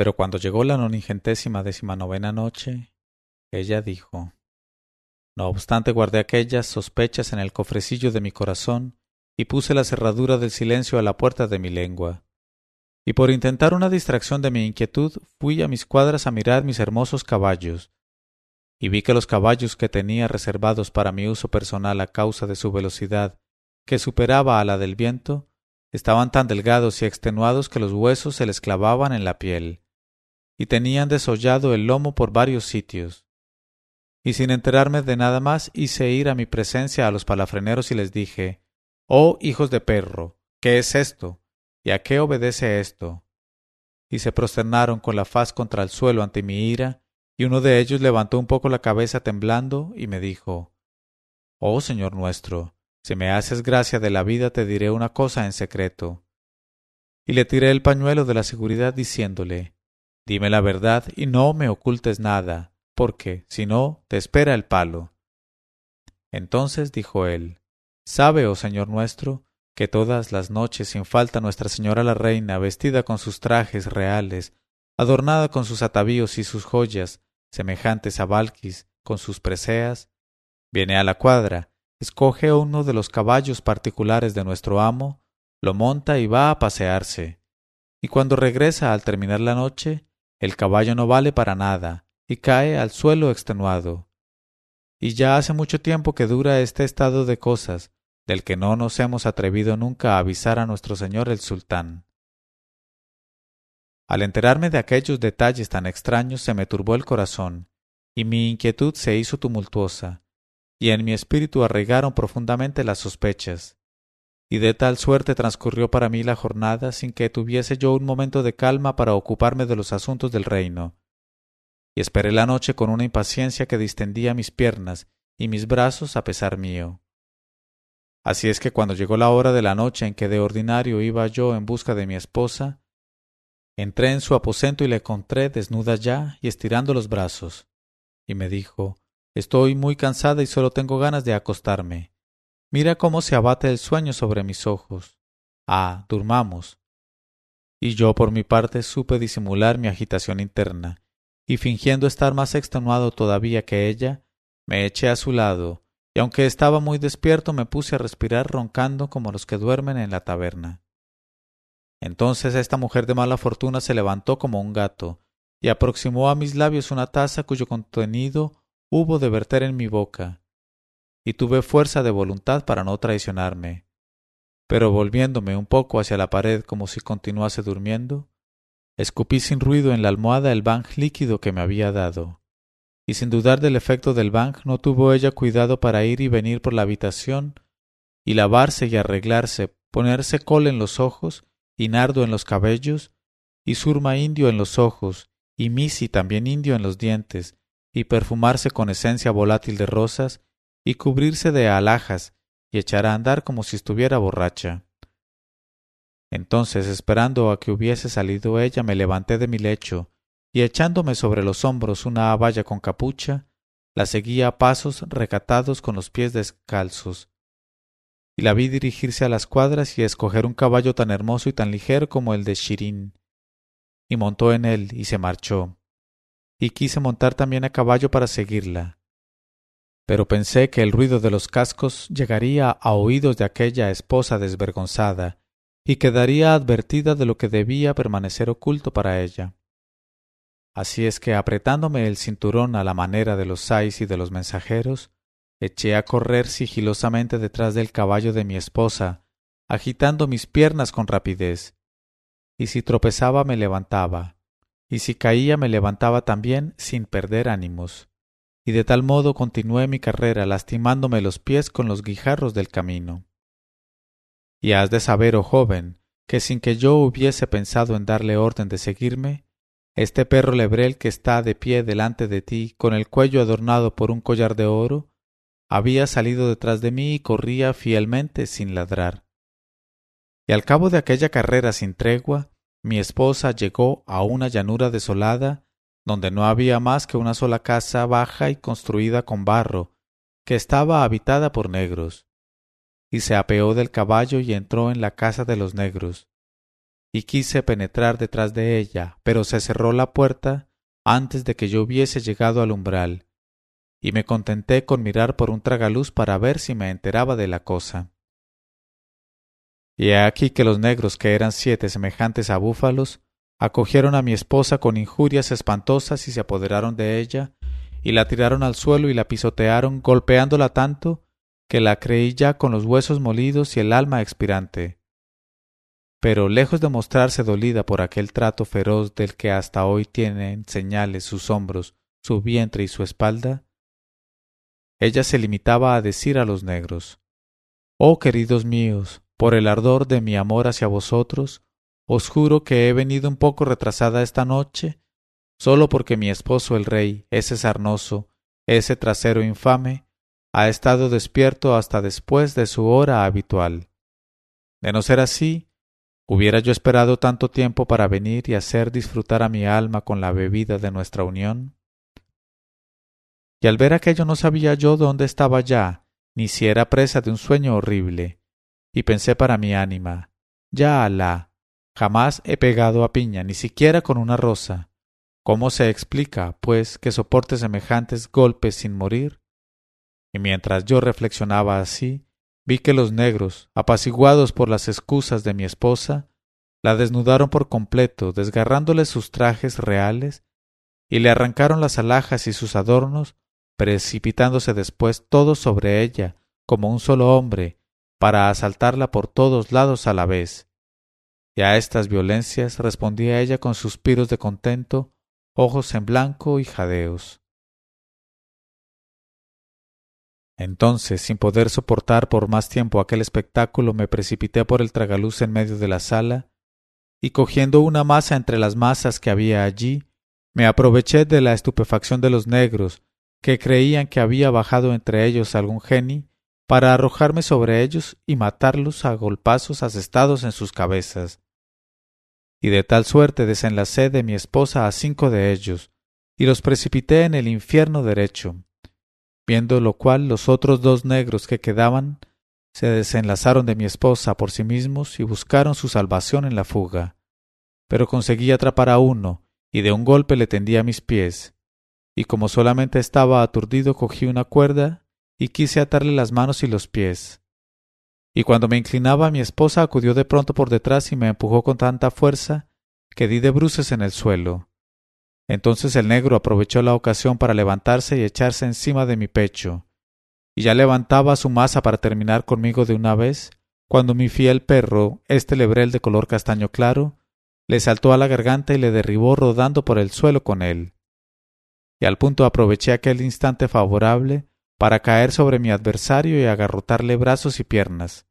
Pero cuando llegó la nonigentésima décima novena noche, ella dijo No obstante guardé aquellas sospechas en el cofrecillo de mi corazón y puse la cerradura del silencio a la puerta de mi lengua. Y por intentar una distracción de mi inquietud fui a mis cuadras a mirar mis hermosos caballos, y vi que los caballos que tenía reservados para mi uso personal a causa de su velocidad, que superaba a la del viento, estaban tan delgados y extenuados que los huesos se les clavaban en la piel, y tenían desollado el lomo por varios sitios. Y sin enterarme de nada más, hice ir a mi presencia a los palafreneros y les dije Oh hijos de perro, ¿qué es esto? ¿Y a qué obedece esto? Y se prosternaron con la faz contra el suelo ante mi ira, y uno de ellos levantó un poco la cabeza temblando y me dijo Oh Señor nuestro, si me haces gracia de la vida te diré una cosa en secreto. Y le tiré el pañuelo de la seguridad diciéndole Dime la verdad y no me ocultes nada, porque, si no, te espera el palo. Entonces dijo él Sabe, oh Señor nuestro, que todas las noches sin falta Nuestra Señora la Reina, vestida con sus trajes reales, adornada con sus atavíos y sus joyas, semejantes a Valquis con sus preseas, viene a la cuadra, escoge uno de los caballos particulares de nuestro amo, lo monta y va a pasearse. Y cuando regresa al terminar la noche, el caballo no vale para nada, y cae al suelo extenuado. Y ya hace mucho tiempo que dura este estado de cosas, del que no nos hemos atrevido nunca a avisar a nuestro señor el sultán. Al enterarme de aquellos detalles tan extraños se me turbó el corazón, y mi inquietud se hizo tumultuosa, y en mi espíritu arraigaron profundamente las sospechas. Y de tal suerte transcurrió para mí la jornada sin que tuviese yo un momento de calma para ocuparme de los asuntos del reino. Y esperé la noche con una impaciencia que distendía mis piernas y mis brazos a pesar mío. Así es que cuando llegó la hora de la noche en que de ordinario iba yo en busca de mi esposa, Entré en su aposento y le encontré desnuda ya y estirando los brazos. Y me dijo Estoy muy cansada y solo tengo ganas de acostarme. Mira cómo se abate el sueño sobre mis ojos. Ah, durmamos. Y yo por mi parte supe disimular mi agitación interna, y fingiendo estar más extenuado todavía que ella, me eché a su lado, y aunque estaba muy despierto me puse a respirar roncando como los que duermen en la taberna. Entonces esta mujer de mala fortuna se levantó como un gato, y aproximó a mis labios una taza cuyo contenido hubo de verter en mi boca, y tuve fuerza de voluntad para no traicionarme. Pero volviéndome un poco hacia la pared como si continuase durmiendo, escupí sin ruido en la almohada el bang líquido que me había dado. Y sin dudar del efecto del bang no tuvo ella cuidado para ir y venir por la habitación y lavarse y arreglarse, ponerse col en los ojos y nardo en los cabellos, y surma indio en los ojos, y misi también indio en los dientes, y perfumarse con esencia volátil de rosas, y cubrirse de alhajas, y echar a andar como si estuviera borracha. Entonces, esperando a que hubiese salido ella, me levanté de mi lecho, y echándome sobre los hombros una abaya con capucha, la seguía a pasos recatados con los pies descalzos, y la vi dirigirse a las cuadras y escoger un caballo tan hermoso y tan ligero como el de Shirin. Y montó en él y se marchó. Y quise montar también a caballo para seguirla. Pero pensé que el ruido de los cascos llegaría a oídos de aquella esposa desvergonzada, y quedaría advertida de lo que debía permanecer oculto para ella. Así es que apretándome el cinturón a la manera de los sais y de los mensajeros, eché a correr sigilosamente detrás del caballo de mi esposa, agitando mis piernas con rapidez. Y si tropezaba me levantaba, y si caía me levantaba también sin perder ánimos. Y de tal modo continué mi carrera lastimándome los pies con los guijarros del camino. Y has de saber, oh joven, que sin que yo hubiese pensado en darle orden de seguirme, este perro lebrel que está de pie delante de ti, con el cuello adornado por un collar de oro, había salido detrás de mí y corría fielmente sin ladrar. Y al cabo de aquella carrera sin tregua, mi esposa llegó a una llanura desolada, donde no había más que una sola casa baja y construida con barro, que estaba habitada por negros. Y se apeó del caballo y entró en la casa de los negros. y quise penetrar detrás de ella, pero se cerró la puerta antes de que yo hubiese llegado al umbral, y me contenté con mirar por un tragaluz para ver si me enteraba de la cosa. Y he aquí que los negros, que eran siete semejantes a búfalos, acogieron a mi esposa con injurias espantosas y se apoderaron de ella, y la tiraron al suelo y la pisotearon, golpeándola tanto que la creí ya con los huesos molidos y el alma expirante. Pero lejos de mostrarse dolida por aquel trato feroz del que hasta hoy tienen señales sus hombros, su vientre y su espalda, ella se limitaba a decir a los negros Oh queridos míos, por el ardor de mi amor hacia vosotros, os juro que he venido un poco retrasada esta noche, solo porque mi esposo el rey, ese sarnoso, ese trasero infame, ha estado despierto hasta después de su hora habitual. De no ser así, hubiera yo esperado tanto tiempo para venir y hacer disfrutar a mi alma con la bebida de nuestra unión. Y al ver aquello no sabía yo dónde estaba ya, ni si era presa de un sueño horrible, y pensé para mi ánima, ya Alá, jamás he pegado a piña, ni siquiera con una rosa. ¿Cómo se explica, pues, que soporte semejantes golpes sin morir? Y mientras yo reflexionaba así, vi que los negros, apaciguados por las excusas de mi esposa, la desnudaron por completo, desgarrándole sus trajes reales, y le arrancaron las alhajas y sus adornos, precipitándose después todos sobre ella, como un solo hombre, para asaltarla por todos lados a la vez. Y a estas violencias respondía ella con suspiros de contento, ojos en blanco y jadeos. Entonces, sin poder soportar por más tiempo aquel espectáculo, me precipité por el tragaluz en medio de la sala, y cogiendo una masa entre las masas que había allí, me aproveché de la estupefacción de los negros, que creían que había bajado entre ellos algún genio, para arrojarme sobre ellos y matarlos a golpazos asestados en sus cabezas. Y de tal suerte desenlacé de mi esposa a cinco de ellos, y los precipité en el infierno derecho. Viendo lo cual los otros dos negros que quedaban se desenlazaron de mi esposa por sí mismos y buscaron su salvación en la fuga. Pero conseguí atrapar a uno, y de un golpe le tendí a mis pies, y como solamente estaba aturdido cogí una cuerda y quise atarle las manos y los pies. Y cuando me inclinaba mi esposa acudió de pronto por detrás y me empujó con tanta fuerza que di de bruces en el suelo. Entonces el negro aprovechó la ocasión para levantarse y echarse encima de mi pecho, y ya levantaba su masa para terminar conmigo de una vez, cuando mi fiel perro, este lebrel de color castaño claro, le saltó a la garganta y le derribó rodando por el suelo con él. Y al punto aproveché aquel instante favorable para caer sobre mi adversario y agarrotarle brazos y piernas.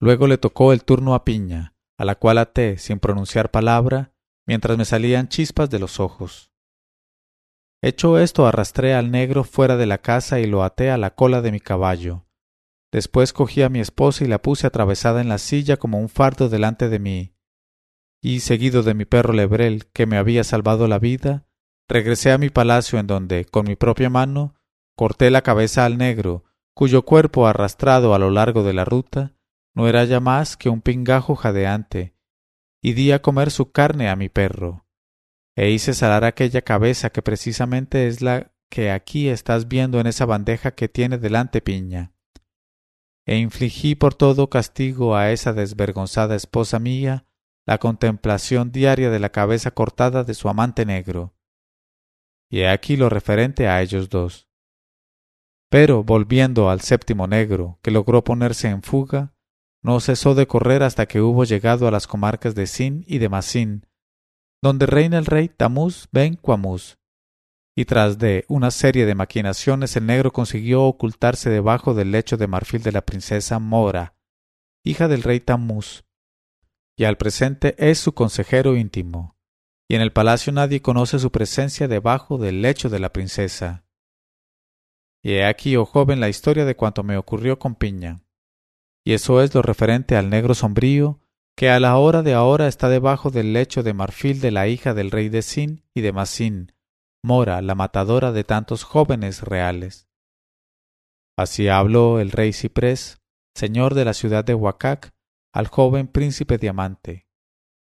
Luego le tocó el turno a Piña, a la cual até sin pronunciar palabra, mientras me salían chispas de los ojos. Hecho esto, arrastré al negro fuera de la casa y lo até a la cola de mi caballo. Después cogí a mi esposa y la puse atravesada en la silla como un fardo delante de mí. Y, seguido de mi perro Lebrel, que me había salvado la vida, regresé a mi palacio en donde, con mi propia mano, corté la cabeza al negro, cuyo cuerpo arrastrado a lo largo de la ruta no era ya más que un pingajo jadeante, y di a comer su carne a mi perro. E hice salar aquella cabeza que precisamente es la que aquí estás viendo en esa bandeja que tiene delante piña. E infligí por todo castigo a esa desvergonzada esposa mía la contemplación diaria de la cabeza cortada de su amante negro. Y he aquí lo referente a ellos dos. Pero, volviendo al séptimo negro, que logró ponerse en fuga, no cesó de correr hasta que hubo llegado a las comarcas de Sin y de Masín, donde reina el rey Tamuz ben Quamuz. Y tras de una serie de maquinaciones el negro consiguió ocultarse debajo del lecho de marfil de la princesa Mora, hija del rey Tamuz, y al presente es su consejero íntimo, y en el palacio nadie conoce su presencia debajo del lecho de la princesa. Y he aquí, oh joven, la historia de cuanto me ocurrió con Piña. Y eso es lo referente al negro sombrío, que a la hora de ahora está debajo del lecho de marfil de la hija del rey de Sin y de Masín, Mora, la matadora de tantos jóvenes reales. Así habló el rey Ciprés, señor de la ciudad de Huacac, al joven príncipe diamante.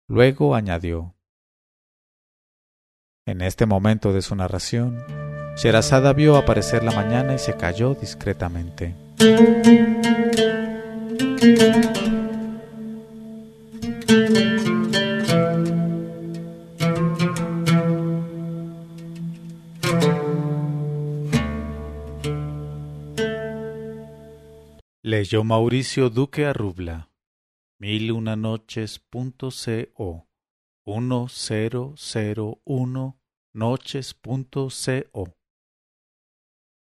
Luego añadió. En este momento de su narración, Sherazada vio aparecer la mañana y se calló discretamente. Leyó Mauricio Duque Arrubla. Mil una noches.co 1001 noches.co